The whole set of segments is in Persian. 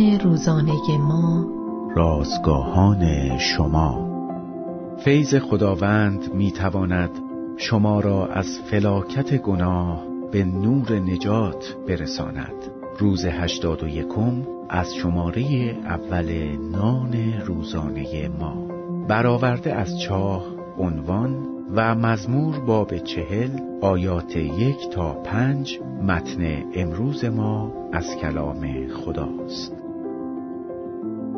روزانه ما. رازگاهان شما. فیض خداوند می تواند شما را از فلاکت گناه به نور نجات برساند. روز هشتاد و یکم از شماره اول نان روزانه ما. برآورده از چاه عنوان و مزمور باب چهل آیات یک تا پنج متن امروز ما از کلام خداست.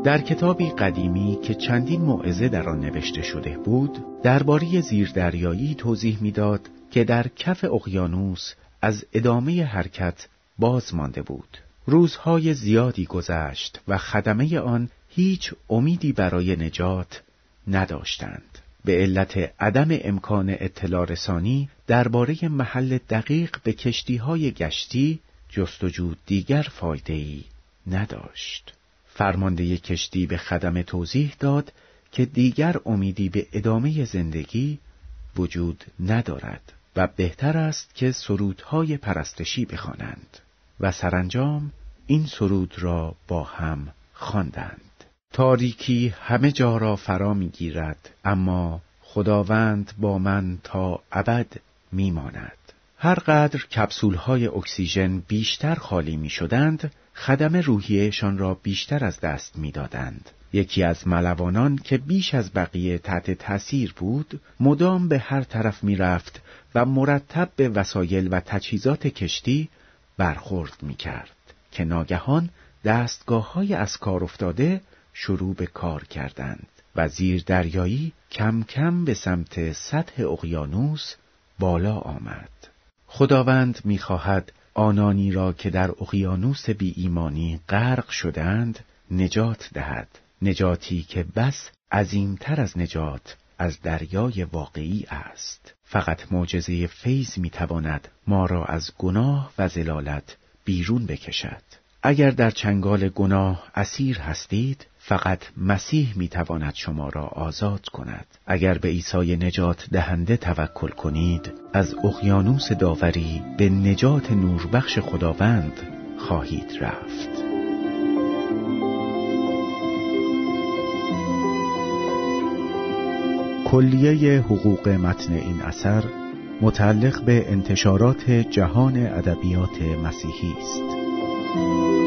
در کتابی قدیمی که چندین موعظه در آن نوشته شده بود درباره زیردریایی توضیح می‌داد که در کف اقیانوس از ادامه حرکت باز مانده بود روزهای زیادی گذشت و خدمه آن هیچ امیدی برای نجات نداشتند به علت عدم امکان اطلاع رسانی درباره محل دقیق به کشتی های گشتی جستجو دیگر فایده ای نداشت. فرمانده کشتی به خدم توضیح داد که دیگر امیدی به ادامه زندگی وجود ندارد و بهتر است که سرودهای پرستشی بخوانند و سرانجام این سرود را با هم خواندند. تاریکی همه جا را فرا می‌گیرد اما خداوند با من تا ابد میماند هر قدر کپسول های اکسیژن بیشتر خالی می شدند خدم روحیهشان را بیشتر از دست می‌دادند. یکی از ملوانان که بیش از بقیه تحت تأثیر بود مدام به هر طرف می‌رفت و مرتب به وسایل و تجهیزات کشتی برخورد می کرد که ناگهان دستگاه های از کار افتاده شروع به کار کردند و زیر دریایی کم کم به سمت سطح اقیانوس بالا آمد. خداوند می‌خواهد آنانی را که در اقیانوس بی ایمانی غرق شدند نجات دهد. نجاتی که بس عظیمتر از نجات از دریای واقعی است. فقط معجزه فیض می‌تواند ما را از گناه و زلالت بیرون بکشد. اگر در چنگال گناه اسیر هستید فقط مسیح می‌تواند شما را آزاد کند. اگر به عیسی نجات دهنده توکل کنید از اقیانوس داوری به نجات نوربخش خداوند خواهید رفت. کلیه حقوق متن این اثر متعلق به انتشارات جهان ادبیات مسیحی است. Thank you.